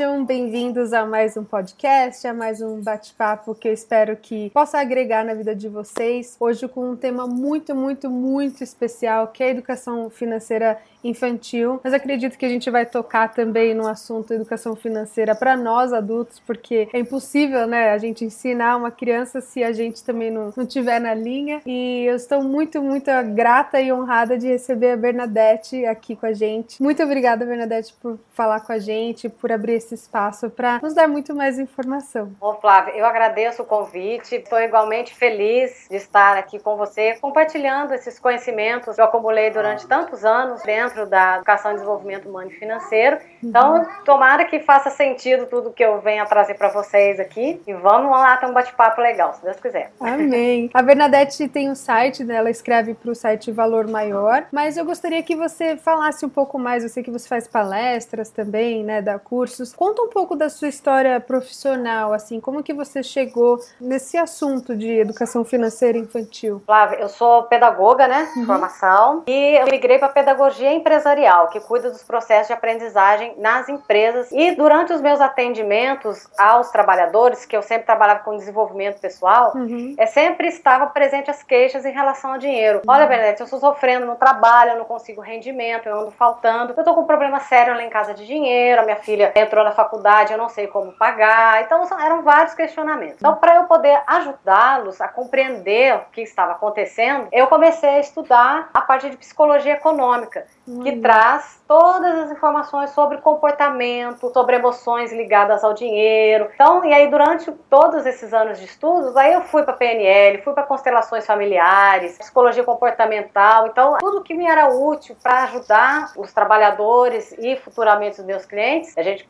Sejam bem-vindos a mais um podcast, a mais um bate-papo que eu espero que possa agregar na vida de vocês. Hoje com um tema muito, muito, muito especial, que é a educação financeira infantil, mas acredito que a gente vai tocar também no assunto educação financeira para nós adultos, porque é impossível, né, a gente ensinar uma criança se a gente também não, não tiver na linha. E eu estou muito, muito grata e honrada de receber a Bernadette aqui com a gente. Muito obrigada, Bernadette, por falar com a gente, por abrir esse espaço para nos dar muito mais informação. Bom, Flávia, eu agradeço o convite. Estou igualmente feliz de estar aqui com você, compartilhando esses conhecimentos que eu acumulei durante tantos anos dentro da educação e desenvolvimento humano e financeiro. Então, tomara que faça sentido tudo que eu venha trazer para vocês aqui. E vamos lá ter um bate-papo legal, se Deus quiser. Amém. A Bernadette tem um site, né? ela escreve para o site Valor Maior, mas eu gostaria que você falasse um pouco mais. Eu sei que você faz palestras também, né? Dá cursos. Conta um pouco da sua história profissional, assim, como que você chegou nesse assunto de educação financeira infantil? Flávia, eu sou pedagoga, né? Uhum. Formação. E eu migrei para pedagogia empresarial, que cuida dos processos de aprendizagem nas empresas. E durante os meus atendimentos aos trabalhadores, que eu sempre trabalhava com desenvolvimento pessoal, uhum. é sempre estava presente as queixas em relação ao dinheiro. Uhum. Olha, Benedete, eu estou sofrendo no trabalho, eu não consigo rendimento, eu ando faltando, eu estou com um problema sério lá em casa de dinheiro, a minha filha entrou na faculdade, eu não sei como pagar. Então, eram vários questionamentos. Então, para eu poder ajudá-los a compreender o que estava acontecendo, eu comecei a estudar a parte de psicologia econômica que traz todas as informações sobre comportamento, sobre emoções ligadas ao dinheiro. Então, e aí durante todos esses anos de estudos, aí eu fui para PNL, fui para constelações familiares, psicologia comportamental. Então, tudo que me era útil para ajudar os trabalhadores e futuramente os meus clientes, a gente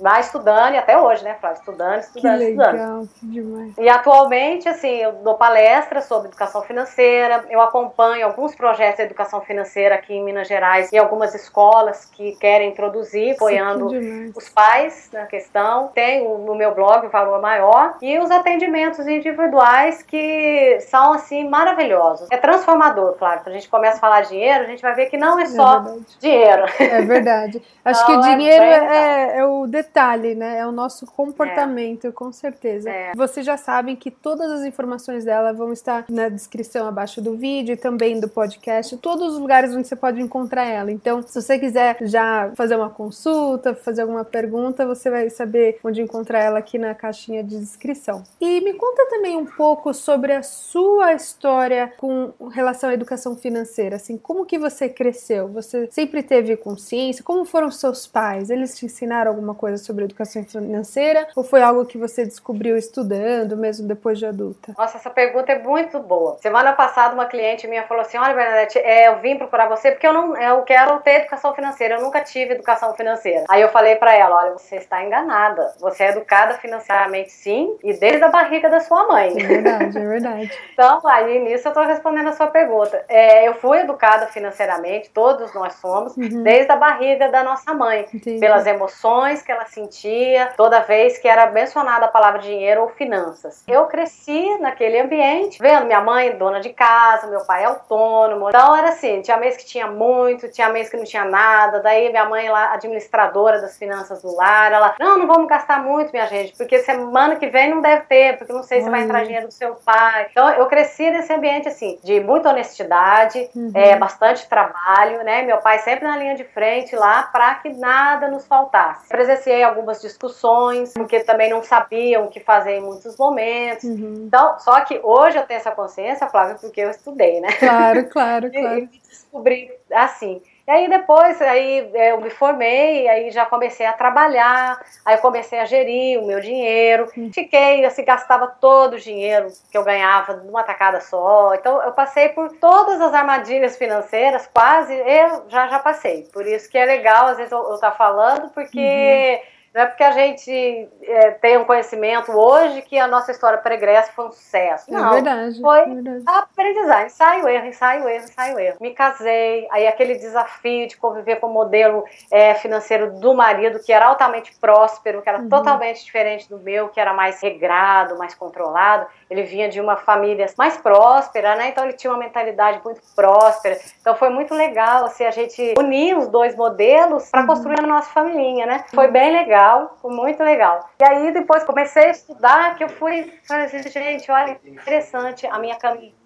vai estudando e até hoje, né, Flávia, estudando, estudando, que legal, estudando. Que demais. E atualmente, assim, eu dou palestras sobre educação financeira, eu acompanho alguns projetos de educação financeira aqui em Minas Gerais e algumas escolas que querem introduzir, apoiando os pais na questão. Tem no meu blog o Valor Maior e os atendimentos individuais que são assim maravilhosos. É transformador, claro. Quando a gente começa a falar dinheiro, a gente vai ver que não é, é só é dinheiro. É verdade. Acho então, que o dinheiro é, é, é, o detalhe, né? É o nosso comportamento, é. com certeza. É. Vocês já sabem que todas as informações dela vão estar na descrição abaixo do vídeo e também do podcast, todos os lugares onde você pode encontrar ela. Então, se você quiser já fazer uma consulta, fazer alguma pergunta, você vai saber onde encontrar ela aqui na caixinha de descrição. E me conta também um pouco sobre a sua história com relação à educação financeira, assim, como que você cresceu? Você sempre teve consciência? Como foram seus pais? Eles te ensinaram alguma coisa sobre educação financeira ou foi algo que você descobriu estudando, mesmo depois de adulta? Nossa, essa pergunta é muito boa. Semana passada uma cliente minha falou assim: "Olha, Bernadette, é, eu vim procurar você porque eu não eu eu quero ter educação financeira. Eu nunca tive educação financeira. Aí eu falei para ela: olha, você está enganada. Você é educada financeiramente sim, e desde a barriga da sua mãe. É verdade, é verdade. então, aí nisso eu tô respondendo a sua pergunta. É, eu fui educada financeiramente, todos nós somos, uhum. desde a barriga da nossa mãe. Entendi. Pelas emoções que ela sentia toda vez que era mencionada a palavra dinheiro ou finanças. Eu cresci naquele ambiente, vendo minha mãe dona de casa, meu pai autônomo. Então era assim, tinha mês que tinha muito, tinha mês que não tinha nada. Daí minha mãe lá, administradora das finanças do lar, ela, não, não vamos gastar muito, minha gente, porque semana que vem não deve ter, porque não sei se vai entrar dinheiro do seu pai. Então eu cresci nesse ambiente assim, de muita honestidade, uhum. é, bastante trabalho, né? Meu pai sempre na linha de frente lá para que nada nos faltasse. Presenciei algumas discussões, porque também não sabiam o que fazer em muitos momentos. Uhum. Então, só que hoje eu tenho essa consciência, Flávia, porque eu estudei, né? Claro, claro, claro. e descobri assim. E aí depois aí é, eu me formei, aí já comecei a trabalhar, aí eu comecei a gerir o meu dinheiro. Hum. Fiquei, assim, gastava todo o dinheiro que eu ganhava numa tacada só. Então eu passei por todas as armadilhas financeiras, quase, eu já já passei. Por isso que é legal, às vezes, eu estar tá falando, porque. Uhum não é porque a gente é, tem um conhecimento hoje que a nossa história pregressa foi um sucesso. É Não, é verdade, foi é verdade. aprendizagem. Ensaio, erro, ensaio, erro, ensaio, erro. Me casei, aí aquele desafio de conviver com o modelo é, financeiro do marido, que era altamente próspero, que era uhum. totalmente diferente do meu, que era mais regrado, mais controlado. Ele vinha de uma família mais próspera, né? Então ele tinha uma mentalidade muito próspera. Então foi muito legal, assim, a gente unir os dois modelos para uhum. construir a nossa família, né? Foi bem legal legal, foi muito legal. E aí depois comecei a estudar, que eu fui, falei assim, gente, olha, interessante a minha caminhada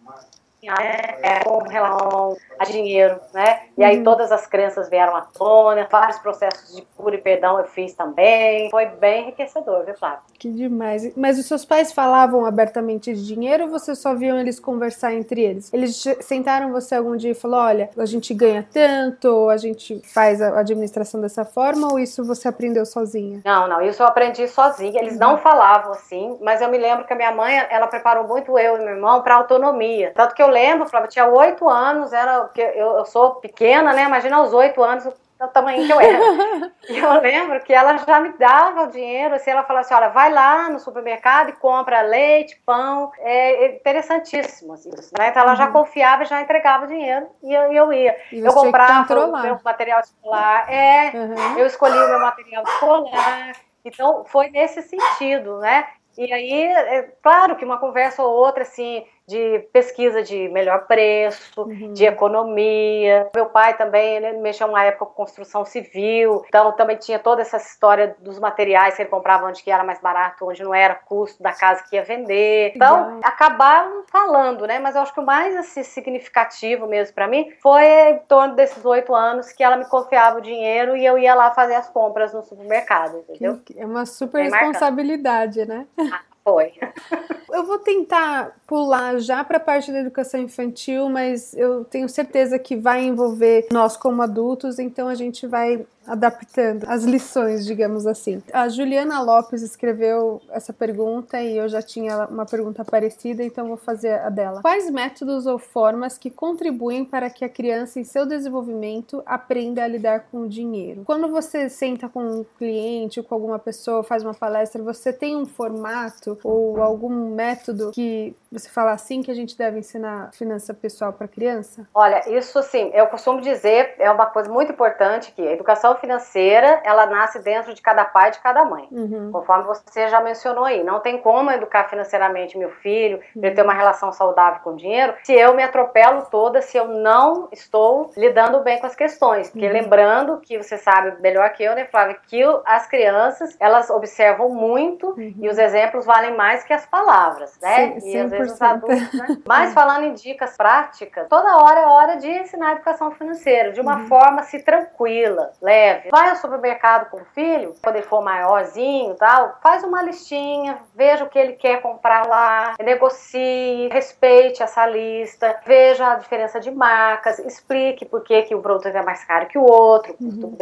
é, com relação a dinheiro, né? E aí uhum. todas as crenças vieram à tona, vários processos de cura e perdão eu fiz também. Foi bem enriquecedor, viu, Flávio? Que demais. Mas os seus pais falavam abertamente de dinheiro ou você só viam eles conversar entre eles? Eles sentaram você algum dia e falou: olha, a gente ganha tanto, a gente faz a administração dessa forma, ou isso você aprendeu sozinha? Não, não, isso eu aprendi sozinha. Eles não falavam assim, mas eu me lembro que a minha mãe, ela preparou muito eu e meu irmão para autonomia. Tanto que eu lembro, Flávia, tinha oito anos, era porque eu, eu sou pequena, né? Imagina aos oito anos o tamanho que eu era. e eu lembro que ela já me dava o dinheiro, assim, ela falava assim, olha, vai lá no supermercado e compra leite, pão, é, é interessantíssimo, assim, né? Então ela já uhum. confiava e já entregava o dinheiro e eu, eu ia. eu comprava o meu material escolar, é, uhum. eu escolhi o meu material escolar, então foi nesse sentido, né? E aí, é claro que uma conversa ou outra, assim, de pesquisa de melhor preço, uhum. de economia. Meu pai também, ele mexeu uma época com construção civil, então também tinha toda essa história dos materiais que ele comprava onde que era mais barato, onde não era custo da casa que ia vender. Então, acabaram falando, né? Mas eu acho que o mais assim, significativo mesmo para mim foi em torno desses oito anos que ela me confiava o dinheiro e eu ia lá fazer as compras no supermercado, entendeu? É uma super responsabilidade, né? Foi. Eu vou tentar pular já para a parte da educação infantil, mas eu tenho certeza que vai envolver nós como adultos, então a gente vai adaptando as lições, digamos assim. A Juliana Lopes escreveu essa pergunta e eu já tinha uma pergunta parecida, então vou fazer a dela. Quais métodos ou formas que contribuem para que a criança em seu desenvolvimento aprenda a lidar com o dinheiro? Quando você senta com um cliente ou com alguma pessoa, faz uma palestra, você tem um formato ou algum método que você fala assim que a gente deve ensinar finança pessoal para criança? Olha, isso assim, eu costumo dizer, é uma coisa muito importante que a educação educação financeira, ela nasce dentro de cada pai e de cada mãe. Uhum. Conforme você já mencionou aí. Não tem como educar financeiramente meu filho, uhum. ele ter uma relação saudável com o dinheiro, se eu me atropelo toda, se eu não estou lidando bem com as questões. Porque uhum. lembrando que você sabe melhor que eu, né, Flávia, que as crianças, elas observam muito uhum. e os exemplos valem mais que as palavras, né? Sim, e às vezes os adultos, né? Mas falando em dicas práticas, toda hora é hora de ensinar educação financeira de uma uhum. forma se tranquila, leve. Vai ao supermercado com o filho, quando ele for maiorzinho tal, faz uma listinha, veja o que ele quer comprar lá, negocie, respeite essa lista, veja a diferença de marcas, explique por que, que o produto é mais caro que o outro. Uhum.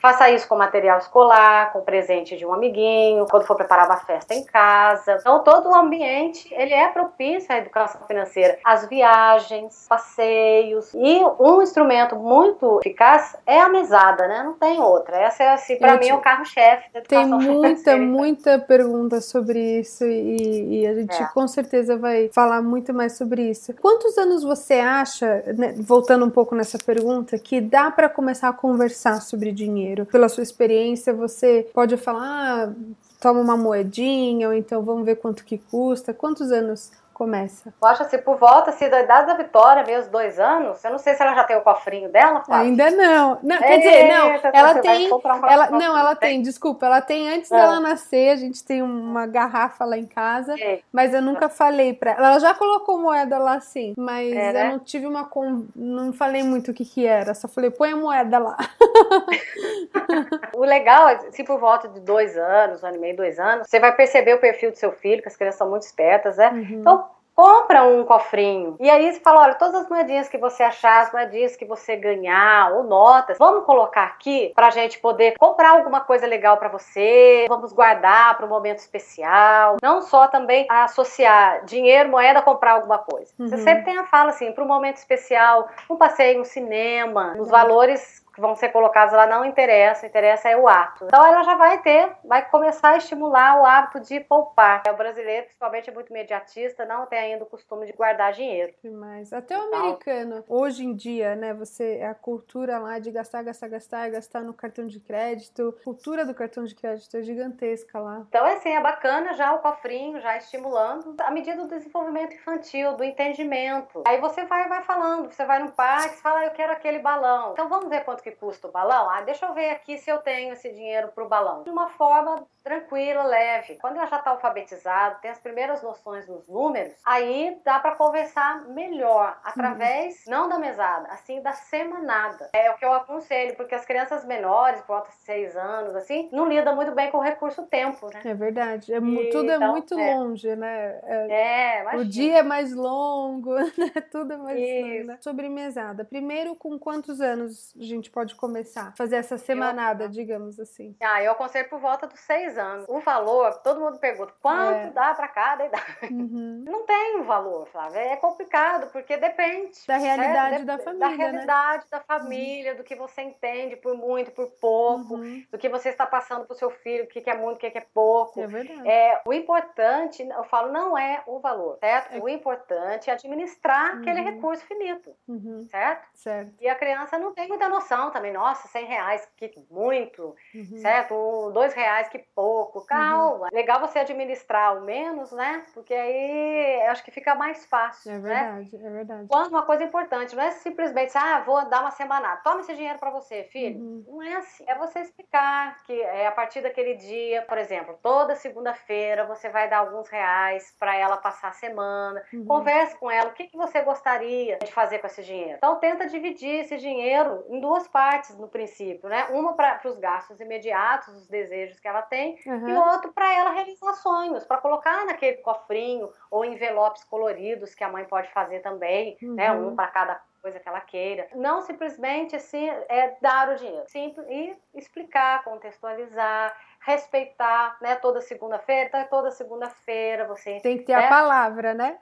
Faça isso com material escolar, com presente de um amiguinho, quando for preparar uma festa em casa. Então, todo o ambiente, ele é propício à educação financeira. As viagens, passeios. E um instrumento muito eficaz é a mesada né? Não tem outra. Essa é assim, para mim, é o carro-chefe da Tem muita, muita pergunta sobre isso e, e a gente é. com certeza vai falar muito mais sobre isso. Quantos anos você acha, né, voltando um pouco nessa pergunta, que dá para começar a conversar sobre dinheiro? Pela sua experiência, você pode falar, ah, toma uma moedinha, ou então vamos ver quanto que custa. Quantos anos começa? Eu acho assim, por volta assim, da idade da Vitória, meus dois anos, eu não sei se ela já tem o cofrinho dela. Ainda não. não quer dizer, não, ela tem. Um ela, não, ela tem, desculpa, ela tem antes é. dela nascer, a gente tem uma garrafa lá em casa, é. mas eu nunca falei pra ela. Ela já colocou moeda lá sim, mas é, né? eu não tive uma. Com... Não falei muito o que que era, só falei, põe a moeda lá. o legal é, se por volta de dois anos, um ano e meio, dois anos, você vai perceber o perfil do seu filho, que as crianças são muito espertas, né? Uhum. Então, compra um cofrinho. E aí você fala, olha, todas as moedinhas que você achar, as moedinhas que você ganhar, ou notas, vamos colocar aqui pra gente poder comprar alguma coisa legal para você, vamos guardar para um momento especial. Não só também associar dinheiro, moeda, comprar alguma coisa. Uhum. Você sempre tem a fala assim, para um momento especial, um passeio, um cinema, os valores que vão ser colocados lá não interessa, interessa é o ato. Então ela já vai ter, vai começar a estimular o hábito de poupar. O brasileiro, principalmente, é muito mediatista, não tem ainda o costume de guardar dinheiro. Demais. Até o então, americano, hoje em dia, né, você, a cultura lá de gastar, gastar, gastar, gastar no cartão de crédito, a cultura do cartão de crédito é gigantesca lá. Então, é assim, é bacana já o cofrinho, já estimulando, à medida do desenvolvimento infantil, do entendimento. Aí você vai, vai falando, você vai no parque, você fala, eu quero aquele balão. Então vamos ver quanto que custa o balão? Ah, deixa eu ver aqui se eu tenho esse dinheiro para o balão. De uma forma tranquila, leve. Quando ela já está alfabetizado, tem as primeiras noções dos números, aí dá para conversar melhor através uhum. não da mesada, assim da semanada. É o que eu aconselho, porque as crianças menores, por volta de seis anos, assim, não lidam muito bem com o recurso tempo, né? É verdade. É, e, tudo é então, muito é. longe, né? É, é o dia é mais longo, né? Tudo é mais longo. Né? Sobre mesada. Primeiro, com quantos anos a gente pode começar? Fazer essa semanada, eu, digamos assim. Ah, eu aconselho por volta dos anos. O valor, todo mundo pergunta, quanto é. dá para cada idade? Uhum. Não tem um valor, Flávia. É complicado, porque depende. Da realidade da família. Da né? realidade né? da família, uhum. do que você entende por muito, por pouco, uhum. do que você está passando pro seu filho, o que é muito, o que é pouco. É verdade. É, o importante, eu falo, não é o valor, certo? É. O importante é administrar aquele uhum. recurso finito, uhum. certo? Certo. E a criança não tem muita noção também. Nossa, 100 reais, que muito, uhum. certo? Dois reais, que pouco pouco. Calma. Uhum. Legal você administrar o menos, né? Porque aí acho que fica mais fácil. É verdade, né? é verdade. Quando uma coisa importante, não é simplesmente, ah, vou dar uma semana, toma esse dinheiro para você, filho. Uhum. Não é assim. É você explicar que é a partir daquele dia, por exemplo, toda segunda-feira você vai dar alguns reais para ela passar a semana. Uhum. Converse com ela, o que, que você gostaria de fazer com esse dinheiro. Então tenta dividir esse dinheiro em duas partes no princípio, né? Uma para os gastos imediatos, os desejos que ela tem, uhum. e o outro para ela realizar sonhos, para colocar naquele cofrinho ou envelopes coloridos que a mãe pode fazer também, uhum. né? Um para cada coisa que ela queira. Não simplesmente assim é dar o dinheiro, simples e explicar, contextualizar, respeitar, né? Toda segunda-feira, então toda segunda-feira você tem que ter né? a palavra, né?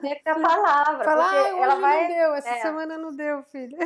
Tem que ter a palavra. Falar, ah, hoje ela vai... não deu, essa é. semana não deu, filha.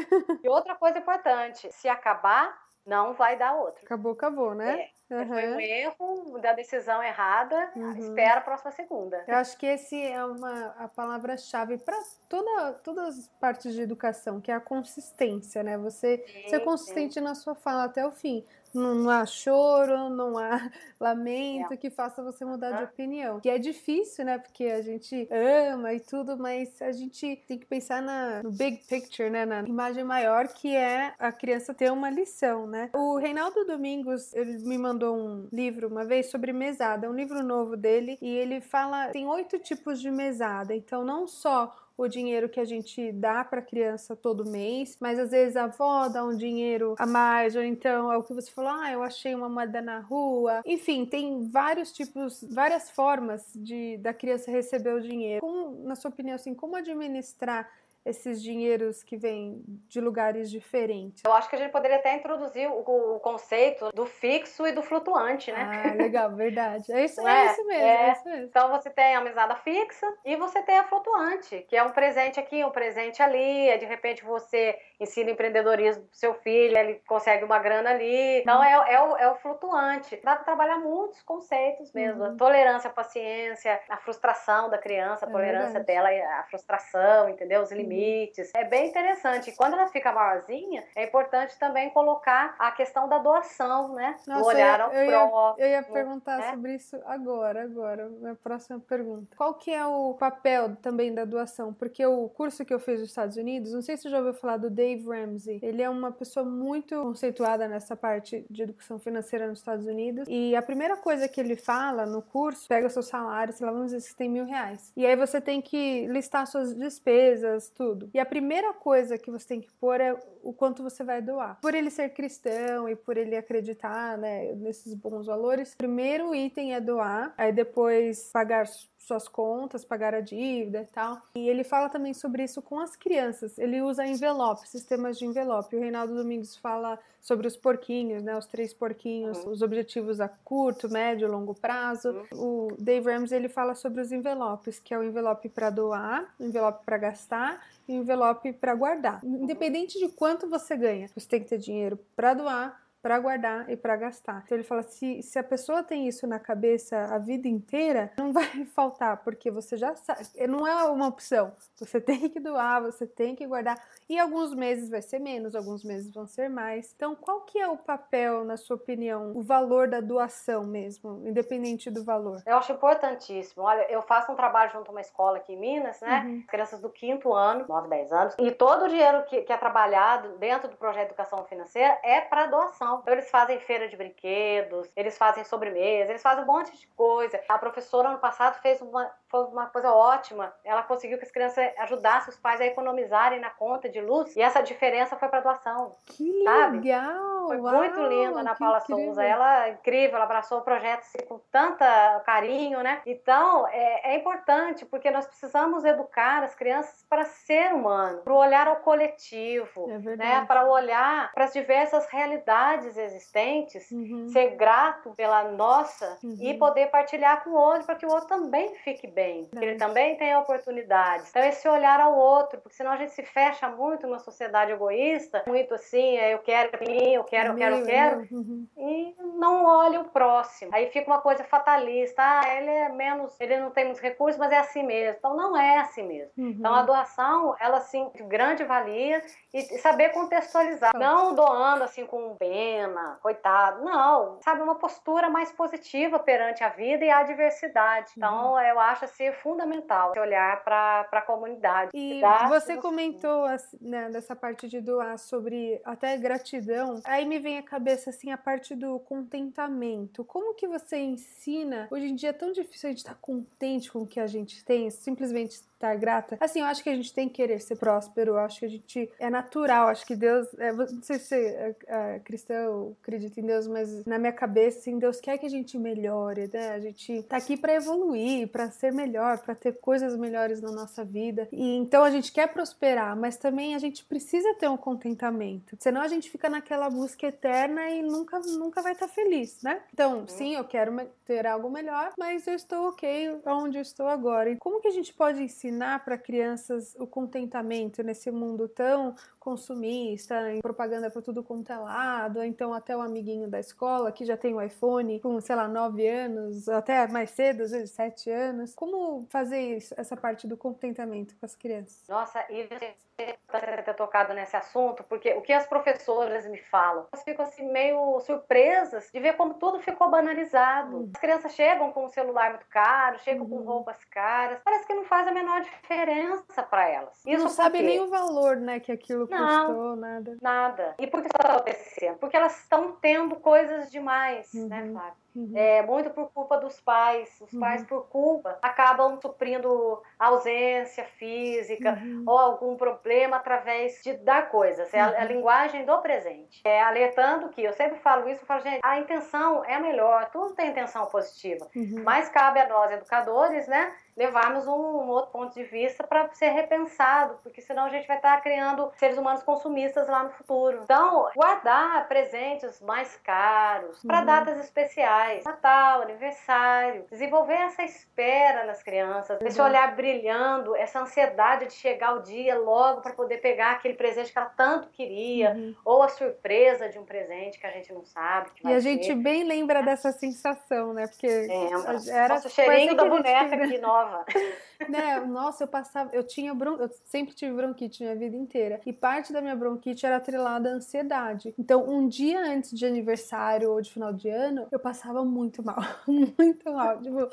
E outra coisa importante, se acabar não vai dar outro. Acabou, acabou, né? É. Uhum. Foi um erro da decisão errada, uhum. espera a próxima segunda. Eu acho que esse é uma a palavra-chave para toda, todas as partes de educação, que é a consistência, né? Você sim, ser consistente sim. na sua fala até o fim. Não, há choro, não há lamento que faça você mudar de opinião. Que é difícil, né? Porque a gente ama e tudo, mas a gente tem que pensar na, no big picture, né? Na imagem maior, que é a criança ter uma lição, né? O Reinaldo Domingos, ele me mandou um livro uma vez sobre mesada, é um livro novo dele, e ele fala, tem oito tipos de mesada, então não só o dinheiro que a gente dá para a criança todo mês, mas às vezes a avó dá um dinheiro a mais, ou então é o que você falou, ah, eu achei uma moeda na rua. Enfim, tem vários tipos, várias formas de da criança receber o dinheiro. Como, na sua opinião, assim, como administrar esses dinheiros que vêm de lugares diferentes? Eu acho que a gente poderia até introduzir o, o conceito do fixo e do flutuante, né? Ah, legal, verdade. É isso, é, é isso, mesmo, é. é. isso mesmo. Então você tem a mesada fixa e você tem a flutuante, que é um presente aqui, um presente ali. É, de repente você ensina empreendedorismo pro seu filho, ele consegue uma grana ali. Então uhum. é, é, o, é o flutuante. Dá para trabalhar muitos conceitos mesmo. Uhum. A tolerância, paciência, a frustração da criança, a é tolerância dela, a frustração, entendeu? Os limites limites. É bem interessante. E quando ela fica maiorzinha, é importante também colocar a questão da doação, né? Nossa, Do olhar ao eu, próximo. Eu ia, eu ia perguntar né? sobre isso agora, agora. Minha próxima pergunta. Qual que é o papel também da doação? Porque o curso que eu fiz nos Estados Unidos, não sei se você já ouviu falar do Dave Ramsey. Ele é uma pessoa muito conceituada nessa parte de educação financeira nos Estados Unidos. E a primeira coisa que ele fala no curso, pega seu salário, sei lá, vamos dizer que tem mil reais. E aí você tem que listar suas despesas, tudo tudo. E a primeira coisa que você tem que pôr é o quanto você vai doar. Por ele ser cristão e por ele acreditar né, nesses bons valores, primeiro item é doar, aí depois pagar suas contas, pagar a dívida e tal. E ele fala também sobre isso com as crianças. Ele usa envelope, sistemas de envelope. O Reinaldo Domingos fala sobre os porquinhos, né? Os três porquinhos, uhum. os objetivos a curto, médio, longo prazo. Uhum. O Dave Ramsey ele fala sobre os envelopes, que é o envelope para doar, o envelope para gastar e o envelope para guardar. Independente de quanto você ganha, você tem que ter dinheiro para doar, para guardar e para gastar. Então ele fala: se, se a pessoa tem isso na cabeça a vida inteira, não vai faltar, porque você já sabe, não é uma opção. Você tem que doar, você tem que guardar. E alguns meses vai ser menos, alguns meses vão ser mais. Então, qual que é o papel, na sua opinião, o valor da doação mesmo, independente do valor? Eu acho importantíssimo. Olha, eu faço um trabalho junto a uma escola aqui em Minas, né? Uhum. Crianças do quinto ano, 9, 10 anos, e todo o dinheiro que, que é trabalhado dentro do projeto de educação financeira é para doação. Então, eles fazem feira de brinquedos, eles fazem sobremesa, eles fazem um monte de coisa. A professora, ano passado, fez uma, foi uma coisa ótima. Ela conseguiu que as crianças ajudassem os pais a economizarem na conta de luz, e essa diferença foi para doação. Que sabe? legal! Foi Uau, muito linda Ana Paula incrível. Souza. Ela é incrível, ela abraçou o projeto assim, com tanta carinho, né? Então, é, é importante, porque nós precisamos educar as crianças para ser humano, para o olhar ao coletivo, é né? para olhar para as diversas realidades existentes, uhum. ser grato pela nossa uhum. e poder partilhar com o outro para que o outro também fique bem, que ele também tenha oportunidades. Então, esse olhar ao outro, porque senão a gente se fecha muito numa sociedade egoísta, muito assim, é, eu quero mim, eu quero, eu quero, eu quero, uhum. e não olha o próximo. Aí fica uma coisa fatalista, ah, ele é menos, ele não tem muitos recursos, mas é assim mesmo. Então, não é assim mesmo. Uhum. Então, a doação, ela sim, de grande valia e saber contextualizar. Não doando assim com pena, coitado. Não, sabe, uma postura mais positiva perante a vida e a diversidade. Então, uhum. eu acho assim fundamental olhar para a comunidade. E você comentou assim, né, dessa parte de doar sobre até gratidão. Aí me vem à cabeça assim a parte do contentamento. Como que você ensina? Hoje em dia é tão difícil a gente estar contente com o que a gente tem, simplesmente estar grata. Assim, eu acho que a gente tem que querer ser próspero, eu acho que a gente é natural, acho que Deus, é, não sei se você é, é cristão, acredita em Deus, mas na minha cabeça, assim, Deus quer que a gente melhore, né? A gente tá aqui para evoluir, para ser melhor, para ter coisas melhores na nossa vida. E então a gente quer prosperar, mas também a gente precisa ter um contentamento. Senão a gente fica naquela busca eterna e nunca nunca vai estar tá feliz, né? Então, sim, eu quero ter algo melhor, mas eu estou OK onde eu estou agora. E como que a gente pode ensinar ensinar para crianças o contentamento nesse mundo tão consumista, em propaganda para tudo quanto é lado, então até o amiguinho da escola que já tem o um iPhone com, sei lá, 9 anos, até mais cedo, às vezes 7 anos. Como fazer isso, essa parte do contentamento com as crianças? Nossa, e você ter tocado nesse assunto, porque o que as professoras me falam, elas ficam assim meio surpresas de ver como tudo ficou banalizado. Uhum. As crianças chegam com um celular muito caro, chegam uhum. com roupas caras, parece que não faz a menor diferença para elas. Isso não sabe nem o valor, né, que aquilo não, custou, nada. Nada. E por que isso está acontecendo? Porque elas estão tendo coisas demais, né, uhum. né, Flávio? Uhum. É, muito por culpa dos pais. Os uhum. pais, por culpa, acabam suprindo ausência física uhum. ou algum problema através de dar coisas. É a, a uhum. linguagem do presente. É, alertando que, eu sempre falo isso, eu falo, gente, a intenção é melhor, tudo tem intenção positiva. Uhum. Mas cabe a nós, educadores, né, levarmos um, um outro ponto de vista para ser repensado, porque senão a gente vai estar criando seres humanos consumistas lá no futuro. Então, guardar presentes mais caros para uhum. datas especiais, Natal, aniversário, desenvolver essa espera nas crianças, uhum. esse olhar brilhando, essa ansiedade de chegar o dia logo para poder pegar aquele presente que ela tanto queria, uhum. ou a surpresa de um presente que a gente não sabe. e a gente bem lembra dessa sensação, né? Porque Lembra. era Nossa, o cheirinho da boneca aqui nova nova. né? Nossa, eu passava. Eu tinha bron... eu sempre tive bronquite minha vida inteira. E parte da minha bronquite era atrelada à ansiedade. Então, um dia antes de aniversário ou de final de ano, eu passava muito mal. muito mal. Tipo,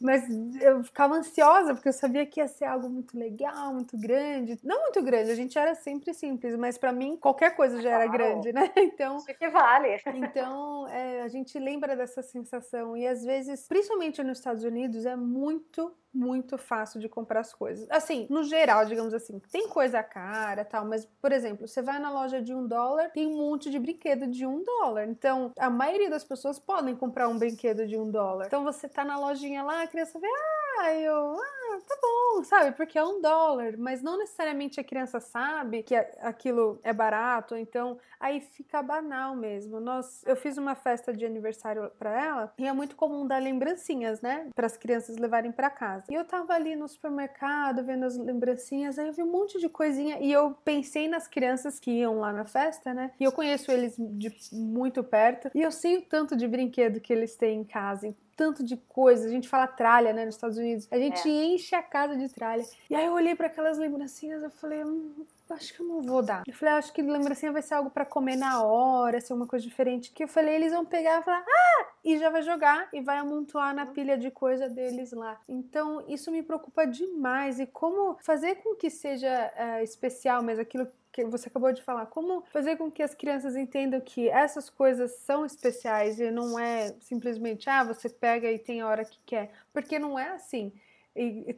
mas eu ficava ansiosa, porque eu sabia que ia ser algo muito legal, muito grande. Não muito grande, a gente era sempre simples, mas para mim qualquer coisa já era grande, né? Então. Isso que vale. Então, é, a gente lembra dessa sensação. E às vezes, principalmente nos Estados Unidos, é muito muito fácil de comprar as coisas. Assim, no geral, digamos assim, tem coisa cara tal, mas, por exemplo, você vai na loja de um dólar, tem um monte de brinquedo de um dólar. Então, a maioria das pessoas podem comprar um brinquedo de um dólar. Então, você tá na lojinha lá, a criança vê, ah, eu, ah, tá bom, sabe? Porque é um dólar, mas não necessariamente a criança sabe que aquilo é barato, então aí fica banal mesmo. Nós, eu fiz uma festa de aniversário para ela e é muito comum dar lembrancinhas, né, para as crianças levarem para casa. E eu tava ali no supermercado vendo as lembrancinhas, aí eu vi um monte de coisinha e eu pensei nas crianças que iam lá na festa, né? E eu conheço eles de muito perto e eu sei o tanto de brinquedo que eles têm em casa, tanto de coisa. A gente fala tralha, né, nos Estados Unidos. A gente é. enche a casa de tralha. E aí eu olhei para aquelas lembrancinhas, eu falei, hum, acho que eu não vou dar. Eu falei, acho que lembrancinha vai ser algo para comer na hora, ser uma coisa diferente. Que eu falei, eles vão pegar e falar, ah! E já vai jogar e vai amontoar na pilha de coisa deles lá. Então, isso me preocupa demais. E como fazer com que seja uh, especial, mas aquilo que você acabou de falar, como fazer com que as crianças entendam que essas coisas são especiais e não é simplesmente, ah, você pega e tem a hora que quer, porque não é assim. E,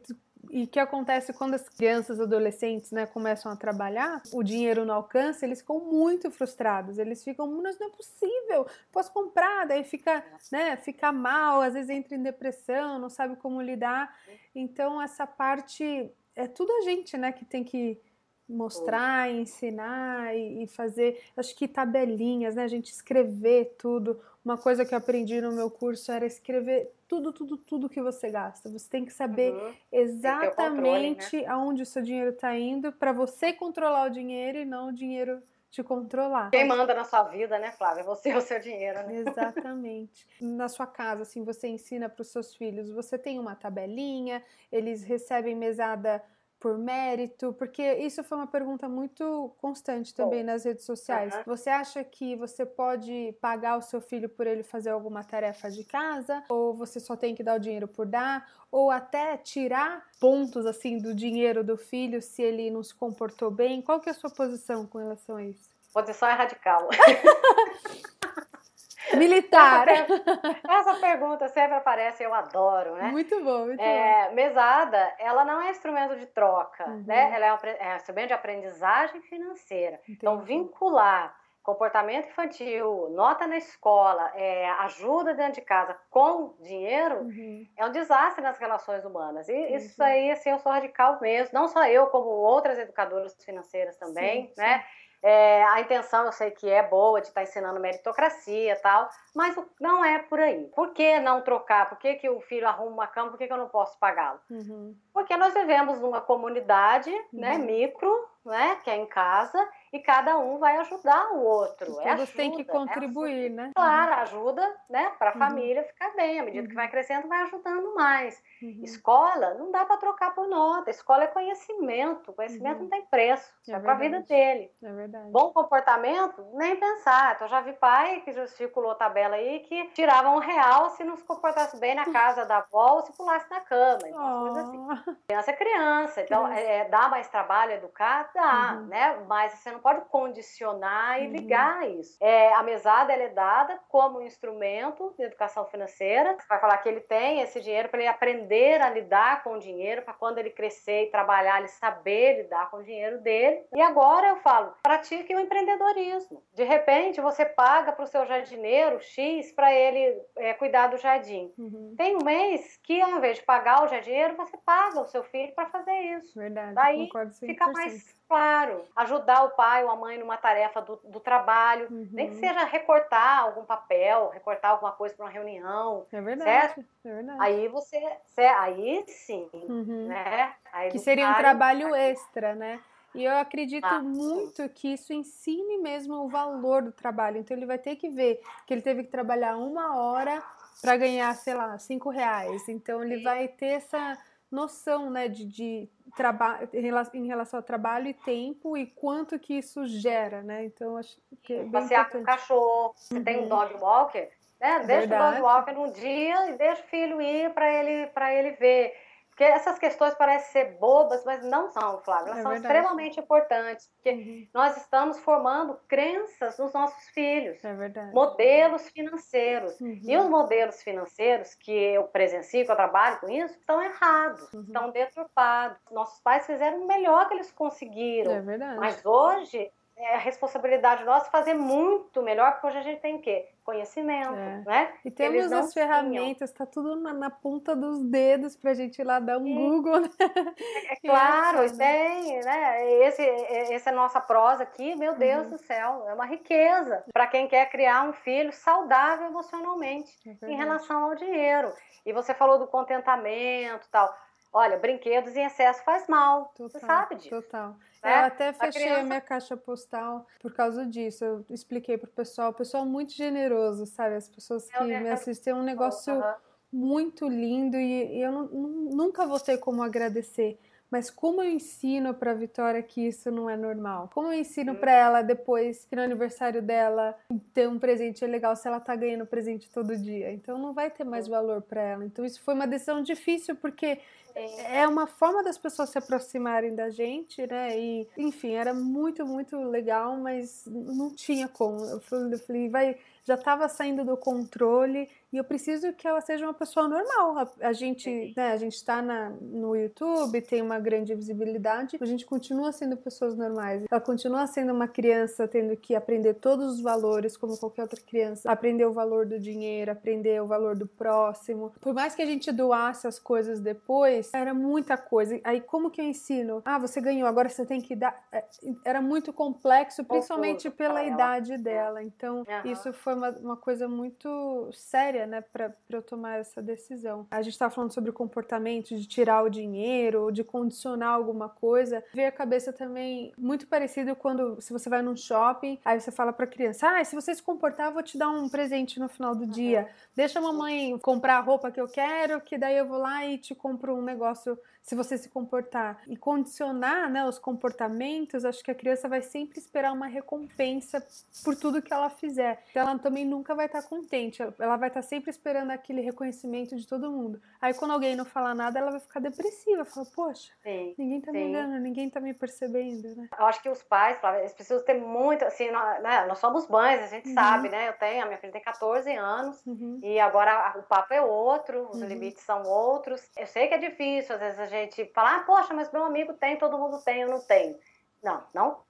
e o que acontece quando as crianças, adolescentes, né, começam a trabalhar, o dinheiro não alcança, eles ficam muito frustrados. Eles ficam, mas não é possível, posso comprar, daí fica, né, fica mal, às vezes entra em depressão, não sabe como lidar. Então essa parte é tudo a gente, né, que tem que mostrar, ensinar e, e, fazer, acho que tabelinhas, né? A gente escrever tudo. Uma coisa que eu aprendi no meu curso era escrever tudo, tudo, tudo que você gasta. Você tem que saber uhum. exatamente controle, né? aonde o seu dinheiro está indo para você controlar o dinheiro e não o dinheiro te controlar. Quem manda na sua vida, né, Flávia? Você é o seu dinheiro, né? Exatamente. na sua casa, assim, você ensina para os seus filhos, você tem uma tabelinha, eles recebem mesada por mérito? Porque isso foi uma pergunta muito constante também nas redes sociais. Uhum. Você acha que você pode pagar o seu filho por ele fazer alguma tarefa de casa? Ou você só tem que dar o dinheiro por dar? Ou até tirar pontos assim do dinheiro do filho se ele não se comportou bem? Qual que é a sua posição com relação a isso? Posição é radical. Militar. Essa, essa, pergunta sempre aparece, eu adoro, né? Muito bom, muito é, bom. Mesada, ela não é instrumento de troca, uhum. né? Ela é um, é um, instrumento de aprendizagem financeira. Entendi. Então, vincular comportamento infantil, nota na escola, é, ajuda dentro de casa com dinheiro, uhum. é um desastre nas relações humanas. E uhum. isso aí, assim, eu sou radical mesmo. Não só eu, como outras educadoras financeiras também, sim, né? Sim. É, a intenção eu sei que é boa de estar tá ensinando meritocracia e tal, mas não é por aí. Por que não trocar? Por que, que o filho arruma uma cama? Por que, que eu não posso pagá-lo? Uhum. Porque nós vivemos numa comunidade né, uhum. né, micro, né, que é em casa, e cada um vai ajudar o outro. É todos têm que né, contribuir, né? Claro, ajuda né, para a uhum. família ficar bem. À medida uhum. que vai crescendo, vai ajudando mais. Uhum. Escola não dá para trocar por nota. Escola é conhecimento. Conhecimento uhum. não tem preço. É, é para a vida dele. É verdade. Bom comportamento, nem pensar. Então, já vi pai que circulou tabela aí que tirava um real se não se comportasse bem na casa da avó ou se pulasse na cama. Então, oh. assim. Criança é criança. Então, é, dá mais trabalho educar? Dá, uhum. né? Mas você não pode condicionar e uhum. ligar isso. É, a mesada ela é dada como instrumento de educação financeira. Você vai falar que ele tem esse dinheiro para ele aprender a lidar com o dinheiro, para quando ele crescer e trabalhar, ele saber lidar com o dinheiro dele. E agora eu falo, pratique o empreendedorismo. De repente, você paga para o seu jardineiro X para ele é, cuidar do jardim. Uhum. Tem um mês que, ao invés de pagar o jardineiro, você paga o seu filho para fazer isso. Verdade, Daí fica mais Claro, ajudar o pai ou a mãe numa tarefa do, do trabalho, uhum. nem que seja recortar algum papel, recortar alguma coisa para uma reunião. É verdade, certo? é verdade. Aí você, aí sim, uhum. né? Aí que seria um trabalho extra, né? E eu acredito ah, muito sim. que isso ensine mesmo o valor do trabalho. Então ele vai ter que ver que ele teve que trabalhar uma hora para ganhar, sei lá, cinco reais. Então ele vai ter essa noção, né, de, de trabalho em relação ao trabalho e tempo e quanto que isso gera, né? Então acho que é bem Passear importante. com o cachorro, você uhum. tem um dog walker, né? Deixa Verdade. o dog num dia e deixa o filho ir para ele ele ver porque essas questões parecem ser bobas, mas não são, Flávia. Elas é são verdade. extremamente importantes, porque uhum. nós estamos formando crenças nos nossos filhos. É verdade. Modelos financeiros. Uhum. E os modelos financeiros que eu presencio, que eu trabalho com isso, estão errados, uhum. estão deturpados. Nossos pais fizeram o melhor que eles conseguiram. É verdade. Mas hoje é a responsabilidade nossa fazer muito melhor, porque hoje a gente tem o quê? Conhecimento, é. né? E temos as ferramentas, está tudo na, na, ponta dos dedos para a gente ir lá dar um Sim. Google, né? É, é claro, é tem, né? Esse, essa é a nossa prosa aqui, meu Deus uhum. do céu, é uma riqueza para quem quer criar um filho saudável emocionalmente é em relação ao dinheiro. E você falou do contentamento tal. Olha, brinquedos em excesso faz mal. Total, você sabe disso. Total. Né? Eu até fechei a, criança... a, minha caixa postal por causa disso. Eu expliquei pro pessoal. O pessoal muito generoso, sabe? As pessoas que me assistem. É um negócio uhum. muito lindo e, e eu não, nunca vou ter como agradecer. Mas como eu ensino para Vitória que isso não é normal? Como eu ensino para ela depois que no aniversário dela ter um presente é legal se ela tá ganhando presente todo dia? Então não vai ter mais valor para ela. Então isso foi uma decisão difícil porque é uma forma das pessoas se aproximarem da gente, né? E enfim, era muito, muito legal, mas não tinha como. Eu falei, vai, já estava saindo do controle e eu preciso que ela seja uma pessoa normal. A, a gente, né, a gente está no YouTube, tem uma grande visibilidade, a gente continua sendo pessoas normais. Ela continua sendo uma criança tendo que aprender todos os valores, como qualquer outra criança, aprender o valor do dinheiro, aprender o valor do próximo. Por mais que a gente doasse as coisas depois, era muita coisa. Aí como que eu ensino? Ah, você ganhou, agora você tem que dar. É, era muito complexo, principalmente pela idade dela. Então, isso foi uma, uma coisa muito séria, né, para eu tomar essa decisão. A gente estava falando sobre o comportamento de tirar o dinheiro, de condicionar alguma coisa. Veio a cabeça também muito parecido quando se você vai num shopping, aí você fala para criança: "Ah, se você se comportar, vou te dar um presente no final do uhum. dia. Deixa a mamãe comprar a roupa que eu quero, que daí eu vou lá e te compro um negócio se você se comportar e condicionar né, os comportamentos, acho que a criança vai sempre esperar uma recompensa por tudo que ela fizer. Então ela também nunca vai estar contente, ela vai estar sempre esperando aquele reconhecimento de todo mundo. Aí quando alguém não falar nada, ela vai ficar depressiva, fala, poxa, sim, ninguém tá sim. me vendo, ninguém tá me percebendo, né? Eu acho que os pais, eles precisam ter muito, assim, nós, né, nós somos mães, a gente uhum. sabe, né? Eu tenho, a minha filha tem 14 anos uhum. e agora o papo é outro, os uhum. limites são outros. Eu sei que é difícil, às vezes a gente gente fala, ah, poxa, mas meu amigo tem, todo mundo tem, eu não tenho. Não, não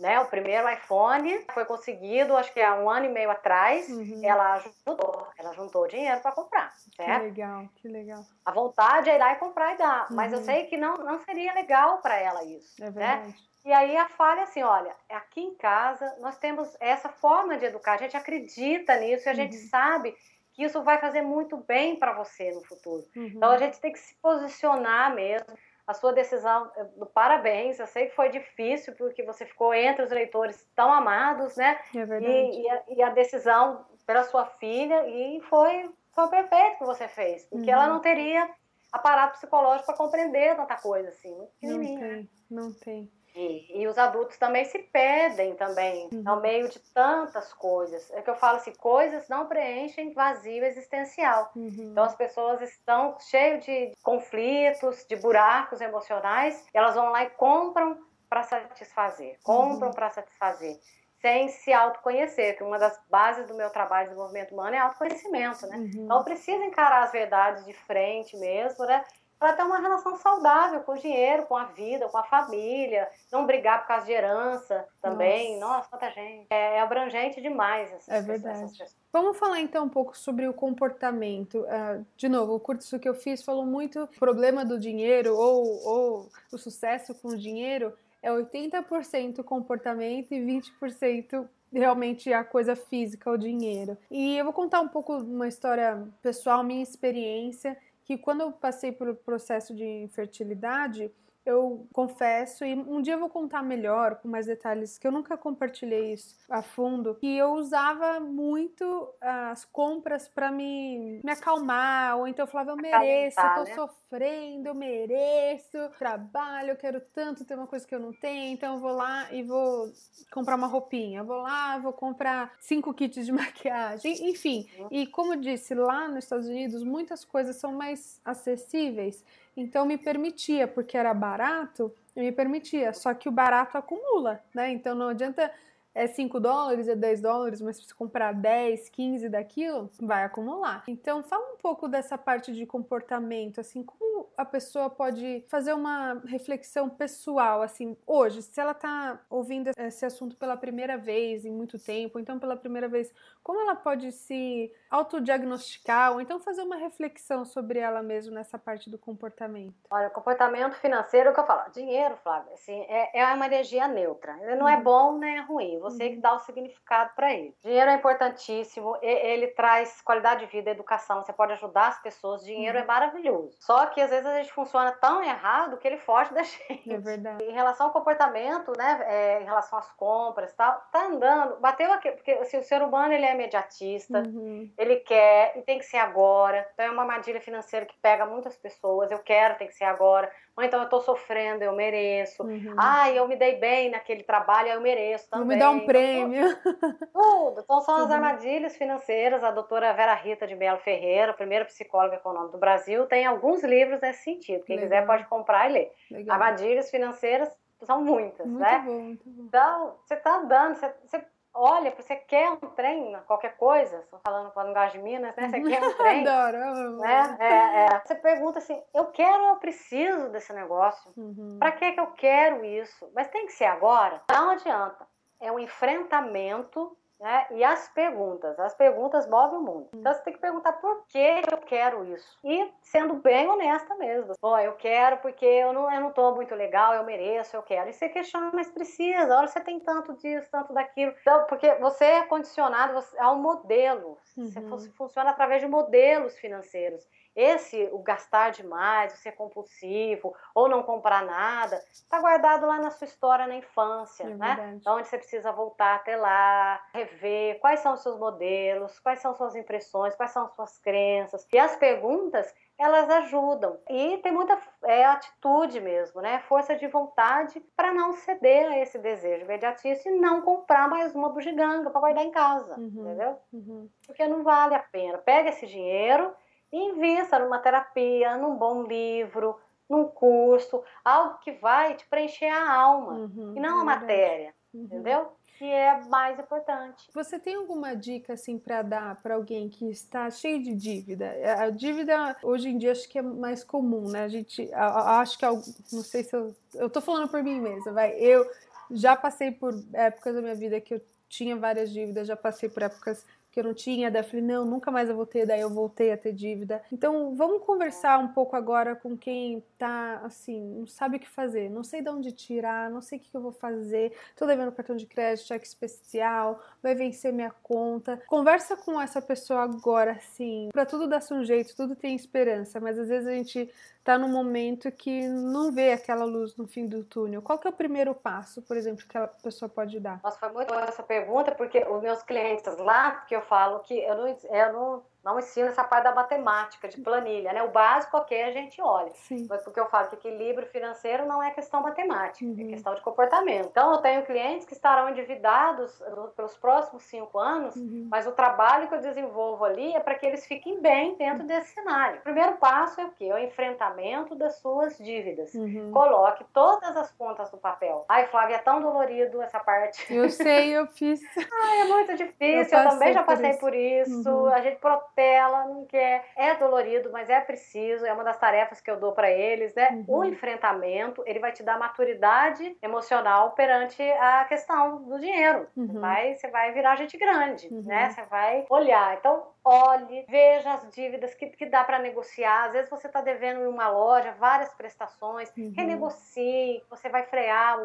né, o primeiro iPhone foi conseguido, acho que há um ano e meio atrás. Uhum. Ela ajudou, ela juntou dinheiro para comprar. Certo? Que legal, que legal. A vontade é ir lá e comprar e dar, uhum. mas eu uhum. sei que não, não seria legal para ela isso. É né? verdade. Né? E aí a falha é assim, olha, aqui em casa nós temos essa forma de educar, a gente acredita nisso e a uhum. gente sabe que isso vai fazer muito bem para você no futuro. Uhum. Então a gente tem que se posicionar mesmo. A sua decisão, do parabéns, eu sei que foi difícil, porque você ficou entre os eleitores tão amados, né? É verdade. E, e, a, e a, decisão pela sua filha, e foi, foi perfeito que você fez, porque uhum. ela não teria aparato psicológico para compreender tanta coisa assim, pequenininha. Não tem, não tem. E, e, os adultos também se perdem também uhum. no meio de tantas coisas. É que eu falo assim, coisas não preenchem vazio existencial. Uhum. Então as pessoas estão cheias de conflitos, de buracos emocionais, elas vão lá e compram para satisfazer, compram uhum. para satisfazer, sem se autoconhecer, que uma das bases do meu trabalho de desenvolvimento humano é autoconhecimento, né? Uhum. Então precisa encarar as verdades de frente mesmo, né? Para ter uma relação saudável com o dinheiro, com a vida, com a família, não brigar por causa de herança também. Nossa, Nossa quanta gente. É, é abrangente demais. Essas, é verdade. Vamos falar então um pouco sobre o comportamento. Uh, de novo, o curso que eu fiz falou muito problema do dinheiro ou, ou o sucesso com o dinheiro é 80% comportamento e 20% realmente a coisa física, o dinheiro. E eu vou contar um pouco uma história pessoal, minha experiência que quando eu passei pelo processo de infertilidade, eu confesso, e um dia eu vou contar melhor, com mais detalhes, que eu nunca compartilhei isso a fundo, que eu usava muito as compras para me, me acalmar, ou então eu falava, eu mereço, eu tô né? sofrendo, eu mereço, trabalho, eu quero tanto ter uma coisa que eu não tenho, então eu vou lá e vou comprar uma roupinha, eu vou lá, vou comprar cinco kits de maquiagem, enfim. Uhum. E como eu disse, lá nos Estados Unidos, muitas coisas são mais acessíveis, então me permitia, porque era barato, me permitia. Só que o barato acumula, né? Então não adianta é 5 dólares, é 10 dólares, mas se comprar 10, 15 daquilo, vai acumular. Então, fala um pouco dessa parte de comportamento, assim, como a pessoa pode fazer uma reflexão pessoal, assim, hoje, se ela está ouvindo esse assunto pela primeira vez em muito tempo, então pela primeira vez, como ela pode se autodiagnosticar ou então fazer uma reflexão sobre ela mesma nessa parte do comportamento? Olha, comportamento financeiro, é o que eu falo, dinheiro, Flávia, assim, é, é uma energia neutra. Ele não é uhum. é bom nem é ruim, você uhum. que dá o significado para ele. Dinheiro é importantíssimo, ele traz qualidade de vida, educação, você pode ajudar as pessoas, dinheiro uhum. é maravilhoso. Só que às vezes a gente funciona tão errado que ele foge da gente. É verdade. Em relação ao comportamento, né, é, em relação às compras tal, tá andando, bateu aqui, porque assim, o ser humano ele é imediatista, uhum. ele quer e tem que ser agora. Então é uma armadilha financeira que pega muitas pessoas, eu quero, tem que ser agora. Ou então eu tô sofrendo, eu mereço. Uhum. Ah, eu me dei bem naquele trabalho, eu mereço também. Vou me dar um prêmio. Tudo. Então são as armadilhas financeiras. A doutora Vera Rita de Melo Ferreira, primeira psicóloga econômica do Brasil, tem alguns livros nesse sentido. Quem Legal. quiser pode comprar e ler. Legal. Armadilhas financeiras são muitas, muito né? Bom, muito bom. Então, você tá andando, você, você olha, você quer um trem, qualquer coisa, estou falando com a linguagem de Minas, né? Você quer um trem. Adoro, né? É, é. Você pergunta assim, eu quero, eu preciso desse negócio. Uhum. Para que que eu quero isso? Mas tem que ser agora? Não adianta. É um enfrentamento né? E as perguntas, as perguntas movem o mundo. Então você tem que perguntar por que eu quero isso. E sendo bem honesta mesmo. Bom, eu quero porque eu não, eu não tô muito legal, eu mereço, eu quero. E você questiona, mas precisa, olha, você tem tanto disso, tanto daquilo. Então, porque você é condicionado a um modelo. Uhum. Você funciona através de modelos financeiros. Esse, o gastar demais, o ser compulsivo, ou não comprar nada, está guardado lá na sua história na infância, é né? Então, onde você precisa voltar até lá, rever quais são os seus modelos, quais são suas impressões, quais são suas crenças. E as perguntas, elas ajudam. E tem muita é, atitude mesmo, né? Força de vontade para não ceder a esse desejo imediatista e não comprar mais uma bugiganga para guardar em casa, uhum, entendeu? Uhum. Porque não vale a pena. Pega esse dinheiro e invista numa terapia, num bom livro, num curso, algo que vai te preencher a alma uhum, e não é a matéria, uhum. entendeu? Que é mais importante. Você tem alguma dica assim para dar para alguém que está cheio de dívida? A dívida hoje em dia acho que é mais comum, né? A gente acho que não sei se eu eu tô falando por mim mesma, vai. Eu já passei por épocas da minha vida que eu tinha várias dívidas, já passei por épocas que eu não tinha, daí eu falei, não, nunca mais eu vou ter, daí eu voltei a ter dívida. Então, vamos conversar um pouco agora com quem tá, assim, não sabe o que fazer, não sei de onde tirar, não sei o que eu vou fazer, tô devendo cartão de crédito, cheque especial, vai vencer minha conta. Conversa com essa pessoa agora, assim, para tudo dar um jeito, tudo tem esperança, mas às vezes a gente tá num momento que não vê aquela luz no fim do túnel. Qual que é o primeiro passo, por exemplo, que a pessoa pode dar? Nossa, foi muito boa essa pergunta, porque os meus clientes lá, que eu falo que eu não, eu não não ensino essa parte da matemática, de planilha, né? O básico, ok, a gente olha. Sim. Mas porque eu falo que equilíbrio financeiro não é questão matemática, é uhum. é questão de comportamento. Então, eu tenho clientes que estarão endividados pelos próximos cinco anos, uhum. mas o trabalho que eu desenvolvo ali é para que eles fiquem bem dentro desse cenário. O primeiro passo é o quê? É o enfrentamento das suas dívidas. Uhum. Coloque todas as contas no papel. Ai, Flávia, é tão dolorido essa parte. Eu sei, eu fiz. Ai, é muito difícil, eu, eu também já passei por isso. Por isso. Uhum. A gente protege tela, não quer. É dolorido, mas é preciso, é uma das tarefas que eu dou para eles, né? Uhum. O enfrentamento, ele vai te dar maturidade emocional perante a questão do dinheiro. Uhum. Você, vai, você vai virar gente grande, uhum. né? Você vai olhar. Então, olhe, veja as dívidas que, que dá para negociar. Às vezes você está devendo em uma loja várias prestações, uhum. renegocie, você vai frear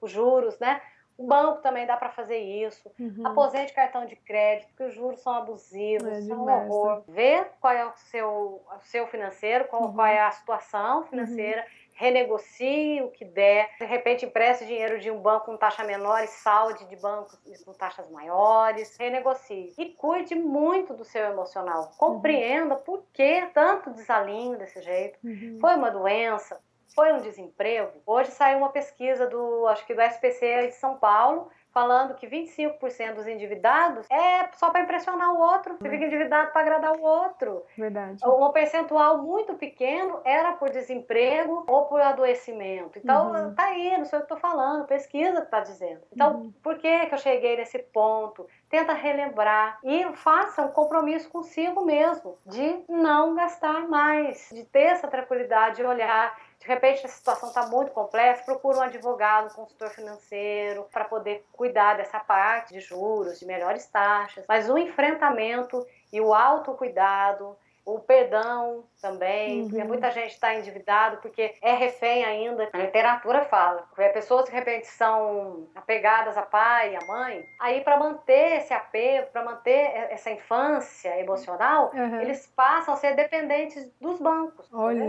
os juros, né? O banco também dá para fazer isso. Uhum. Aposente cartão de crédito, porque os juros são abusivos, é são um horror. Vê qual é o seu, o seu financeiro, qual, uhum. qual é a situação financeira. Uhum. Renegocie o que der, de repente empreste dinheiro de um banco com taxa menor e salde de bancos com taxas maiores. Renegocie. E cuide muito do seu emocional. Compreenda uhum. por que tanto desalinho desse jeito. Uhum. Foi uma doença, foi um desemprego. Hoje saiu uma pesquisa do, acho que do SPC de São Paulo, falando que 25% dos endividados é só para impressionar o outro. Você fica endividado para agradar o outro. Verdade. Um percentual muito pequeno era por desemprego ou por adoecimento. Então, uhum. tá aí, não sei o que eu tô falando, pesquisa que tá dizendo. Então, uhum. por que que eu cheguei nesse ponto? Tenta relembrar e faça um compromisso consigo mesmo de não gastar mais, de ter essa tranquilidade de olhar de repente a situação está muito complexa, procura um advogado, um consultor financeiro, para poder cuidar dessa parte de juros, de melhores taxas. Mas o enfrentamento e o autocuidado o perdão também, uhum. muita gente está endividado porque é refém ainda. A literatura fala, que pessoas de repente são apegadas a pai e a mãe, aí para manter esse apego, para manter essa infância emocional, uhum. eles passam a ser dependentes dos bancos. Olha,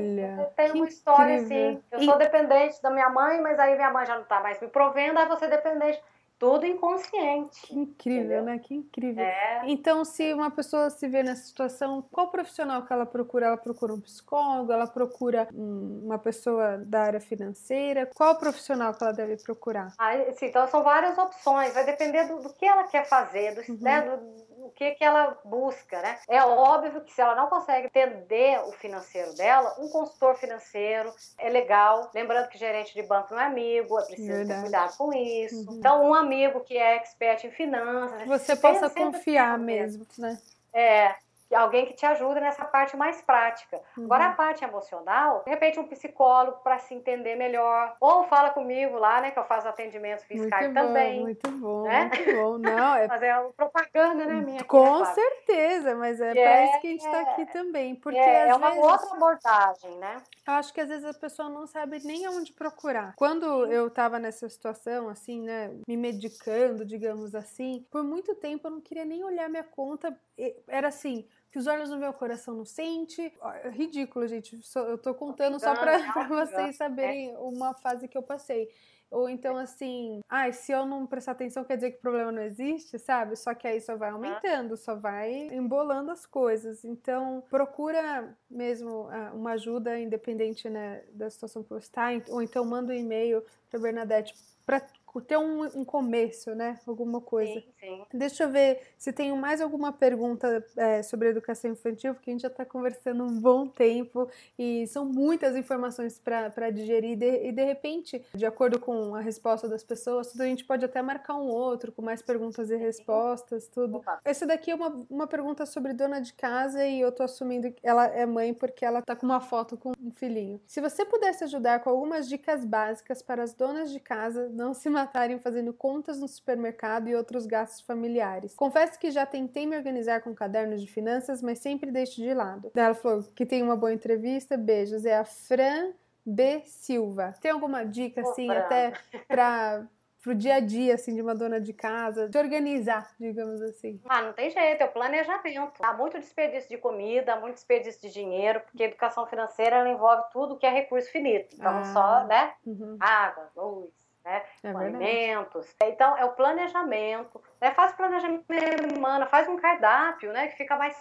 tem uma história incrível. assim, eu e... sou dependente da minha mãe, mas aí minha mãe já não está mais me provendo, aí você é dependente tudo inconsciente. Que incrível, entendeu? né? Que incrível. É. Então, se uma pessoa se vê nessa situação, qual profissional que ela procura? Ela procura um psicólogo? Ela procura uma pessoa da área financeira? Qual profissional que ela deve procurar? Ah, sim, então são várias opções. Vai depender do, do que ela quer fazer, do, uhum. né, do, o que, que ela busca, né? É óbvio que se ela não consegue entender o financeiro dela, um consultor financeiro é legal. Lembrando que gerente de banco não é amigo, é preciso Verdade. ter cuidado com isso. Uhum. Então, um amigo que é expert em finanças. Você possa confiar mesmo, né? É, alguém que te ajuda nessa parte mais prática. Uhum. Agora, a parte emocional, de repente, um psicólogo para se entender melhor. Ou fala comigo lá, né? Que eu faço atendimento fiscal também. Muito bom, né? muito bom. Não, é... Mas é propaganda, né, minha? Com certeza, mas é, para é, isso que a gente está é, aqui também. Porque é, é uma vezes, outra abordagem, né? Eu acho que às vezes a pessoa não sabe nem aonde procurar. Quando eu estava nessa situação, assim, né? Me medicando, digamos assim, por muito tempo eu não queria nem olhar minha conta. Era assim, que os olhos não veem, o coração não sente. É ridículo, gente. Eu tô contando só para vocês saberem uma fase que eu passei. Ou então assim, ah, se eu não prestar atenção quer dizer que o problema não existe, sabe? Só que aí só vai aumentando, só vai embolando as coisas. Então, procura mesmo uh, uma ajuda independente né, da situação que você está, ou então manda um e-mail para Bernadette para ter um, um, começo, né? Alguma coisa. Sim, sim. Deixa eu ver se tenho mais alguma pergunta é, sobre educação infantil, porque a gente já está conversando um bom tempo e são muitas informações para digerir. E de, e de repente, de acordo com a resposta das pessoas, tudo, a gente pode até marcar um outro com mais perguntas e respostas, tudo. Opa. Essa daqui é uma, uma pergunta sobre dona de casa e eu tô assumindo que ela é mãe porque ela tá com uma foto com um filhinho. Se você pudesse ajudar com algumas dicas básicas para as donas de casa não se matarem fazendo contas no supermercado e outros gastos familiares. Confesso que já tentei me organizar com cadernos de finanças, mas sempre deixo de lado. Ela falou que tem uma boa entrevista. Beijos. É a Fran B. Silva. Tem alguma dica, assim, até para pro dia a dia, assim, de uma dona de casa, de organizar, digamos assim? Ah, não tem jeito, é o planejamento. Há muito desperdício de comida, muito desperdício de dinheiro, porque a educação financeira ela envolve tudo que é recurso finito. Então, ah, só, né? Uhum. Água, luz, né? É alimentos. Então, é o planejamento. Né? Faz planejamento semana, faz um cardápio, né? Que fica mais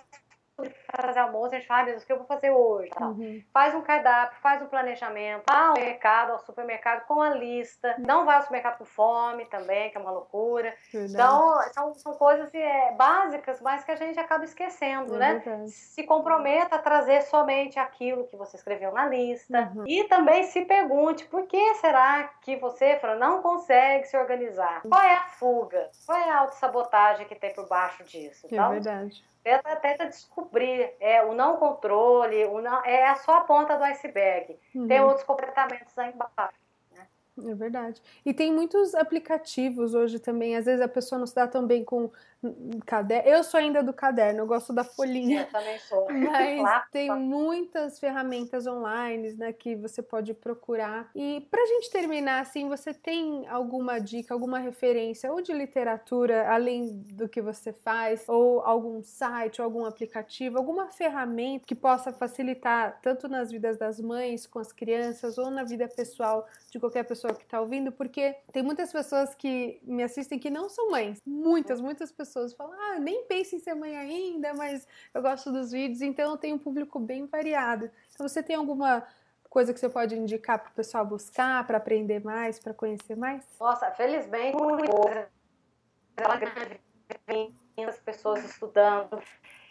fazer almoço, a gente fala, ah, Deus, o que eu vou fazer hoje? Uhum. Faz um cardápio, faz um planejamento, vá ao mercado, ao supermercado com a lista. Não vá ao supermercado com fome também, que é uma loucura. Verdade. Então, são, são coisas é, básicas, mas que a gente acaba esquecendo, é né? Verdade. Se comprometa a trazer somente aquilo que você escreveu na lista. Uhum. E também se pergunte, por que será que você, Fran, não consegue se organizar? Qual é a fuga? Qual é a autossabotagem que tem por baixo disso? É então, verdade. Tenta, tenta descobrir é, o não controle, o não, é só a ponta do iceberg. Uhum. Tem outros comportamentos aí embaixo. É verdade. E tem muitos aplicativos hoje também. Às vezes a pessoa não se dá tão bem com caderno. Eu sou ainda do caderno, eu gosto da folhinha. Eu também sou. Mas claro. tem muitas ferramentas online, né, que você pode procurar. E pra gente terminar, assim, você tem alguma dica, alguma referência, ou de literatura, além do que você faz, ou algum site, ou algum aplicativo, alguma ferramenta que possa facilitar tanto nas vidas das mães com as crianças, ou na vida pessoal de qualquer pessoa que tá ouvindo, porque tem muitas pessoas que me assistem que não são mães. Muitas, muitas pessoas pessoas falam, ah, nem pense em ser mãe ainda, mas eu gosto dos vídeos, então eu tenho um público bem variado. Então você tem alguma coisa que você pode indicar para o pessoal buscar, para aprender mais, para conhecer mais? Nossa, felizmente, ela as pessoas estudando.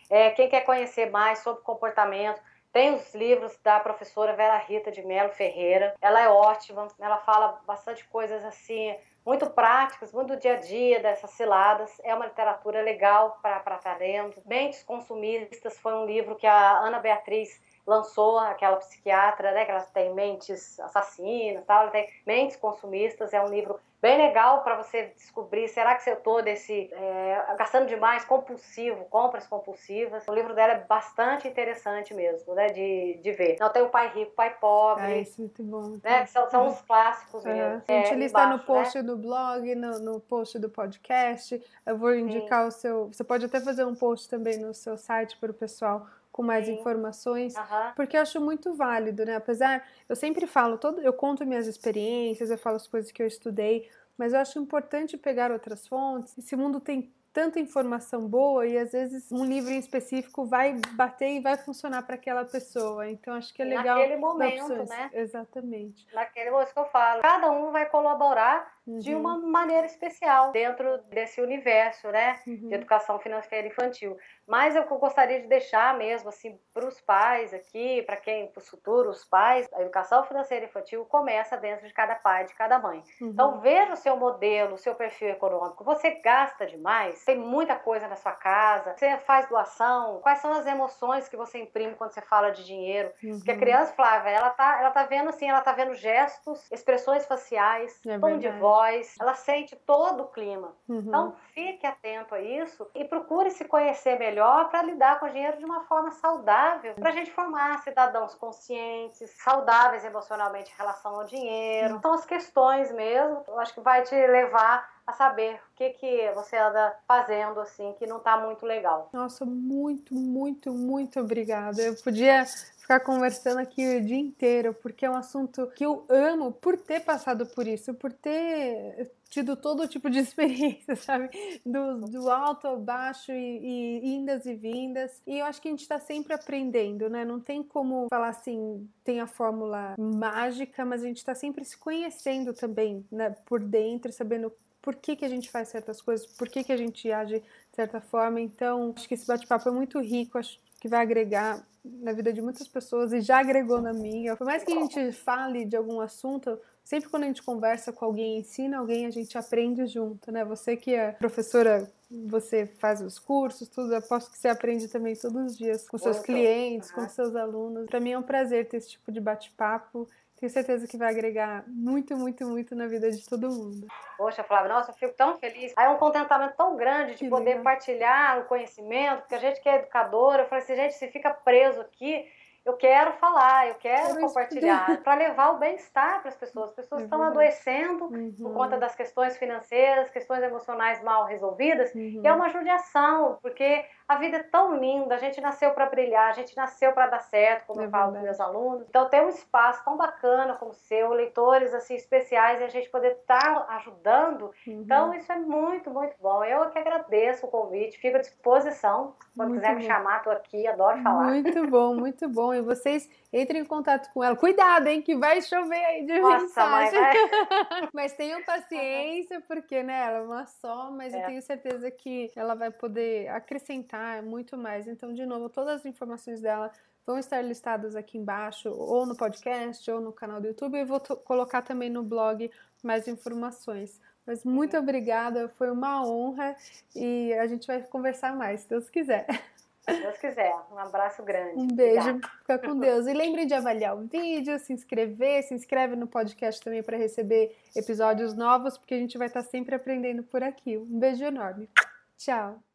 É, quem quer conhecer mais sobre comportamento, tem os livros da professora Vera Rita de Melo Ferreira. Ela é ótima, ela fala bastante coisas assim, muito práticas, muito do dia a dia dessas ciladas. É uma literatura legal para estar lendo. Mentes Consumistas foi um livro que a Ana Beatriz lançou aquela psiquiatra, né, que ela tem mentes assassinas, tal, ela tem mentes consumistas, é um livro bem legal para você descobrir, será que eu estou desse é, gastando demais, compulsivo, compras compulsivas. O livro dela é bastante interessante mesmo, né, de, de ver. Não tem o Pai Rico, Pai Pobre. Ah, isso é muito bom. Né, que são, são os clássicos é. mesmo. A gente é, lista embaixo, no post né? do blog, no, no post do podcast. Eu vou indicar Sim. o seu. Você pode até fazer um post também no seu site para o pessoal com mais Sim. informações, uhum. porque eu acho muito válido, né? Apesar, eu sempre falo, todo, eu conto minhas experiências, eu falo as coisas que eu estudei, mas eu acho importante pegar outras fontes. Esse mundo tem tanta informação boa e às vezes um livro em específico vai bater e vai funcionar para aquela pessoa. Então acho que é legal. Naquele momento, né? Exatamente. Naquele momento que eu falo. Cada um vai colaborar uhum. de uma maneira especial dentro desse universo, né? Uhum. De educação financeira infantil. Mas eu gostaria de deixar mesmo assim para os pais aqui, para quem, para os futuros pais, a educação financeira infantil começa dentro de cada pai, de cada mãe. Uhum. Então veja o seu modelo, o seu perfil econômico. Você gasta demais? Tem muita coisa na sua casa? Você faz doação? Quais são as emoções que você imprime quando você fala de dinheiro? Uhum. Porque a criança, Flávia, ela tá, ela tá vendo assim, ela tá vendo gestos, expressões faciais, é tom de voz, ela sente todo o clima. Uhum. Então fique atento a isso e procure se conhecer melhor para lidar com o dinheiro de uma forma saudável, para a gente formar cidadãos conscientes, saudáveis emocionalmente em relação ao dinheiro. Uhum. São as questões mesmo, eu acho que vai te levar a saber o que, que você anda fazendo assim que não está muito legal. Nossa, muito, muito, muito obrigada. Eu podia ficar conversando aqui o dia inteiro, porque é um assunto que eu amo por ter passado por isso, por ter tido todo tipo de experiência, sabe? Do, do alto ao baixo e, e indas e vindas. E eu acho que a gente está sempre aprendendo, né? Não tem como falar assim, tem a fórmula mágica, mas a gente está sempre se conhecendo também, né? Por dentro, sabendo por que, que a gente faz certas coisas, por que, que a gente age de certa forma. Então, acho que esse bate-papo é muito rico, acho que vai agregar na vida de muitas pessoas e já agregou na minha. Por mais que a gente fale de algum assunto, sempre quando a gente conversa com alguém, ensina alguém, a gente aprende junto, né? Você que é professora, você faz os cursos, tudo, aposto que você aprende também todos os dias com seus clientes, com seus alunos. Para mim é um prazer ter esse tipo de bate-papo tenho certeza que vai agregar muito, muito, muito na vida de todo mundo. Poxa, Flávia, nossa, eu fico tão feliz. Aí é um contentamento tão grande de que poder legal. partilhar o conhecimento, porque a gente que é educadora, eu falei assim, gente, se fica preso aqui, eu quero falar, eu quero compartilhar, para levar o bem-estar para as pessoas. As pessoas é estão adoecendo uhum. por conta das questões financeiras, questões emocionais mal resolvidas, uhum. e é uma judiação, porque a vida é tão linda, a gente nasceu para brilhar, a gente nasceu para dar certo, como é eu falo com meus alunos. Então ter um espaço tão bacana como o seu, leitores assim especiais e a gente poder estar tá ajudando. Uhum. Então isso é muito, muito bom. Eu que agradeço o convite, fico à disposição. Quando muito quiser bom. me chamar, estou aqui, adoro falar. Muito bom, muito bom. E vocês entrem em contato com ela. Cuidado, hein, que vai chover aí de Nossa, mensagem. Mas, mas tenham paciência, porque né, ela é uma só, mas é. eu tenho certeza que ela vai poder acrescentar muito mais. Então, de novo, todas as informações dela vão estar listadas aqui embaixo, ou no podcast, ou no canal do YouTube. E vou colocar também no blog mais informações. Mas muito obrigada, foi uma honra e a gente vai conversar mais, se Deus quiser. Se Deus quiser. Um abraço grande. Um beijo. Obrigada. Fica com Deus. E lembre de avaliar o vídeo, se inscrever, se inscreve no podcast também para receber episódios novos, porque a gente vai estar sempre aprendendo por aqui. Um beijo enorme. Tchau.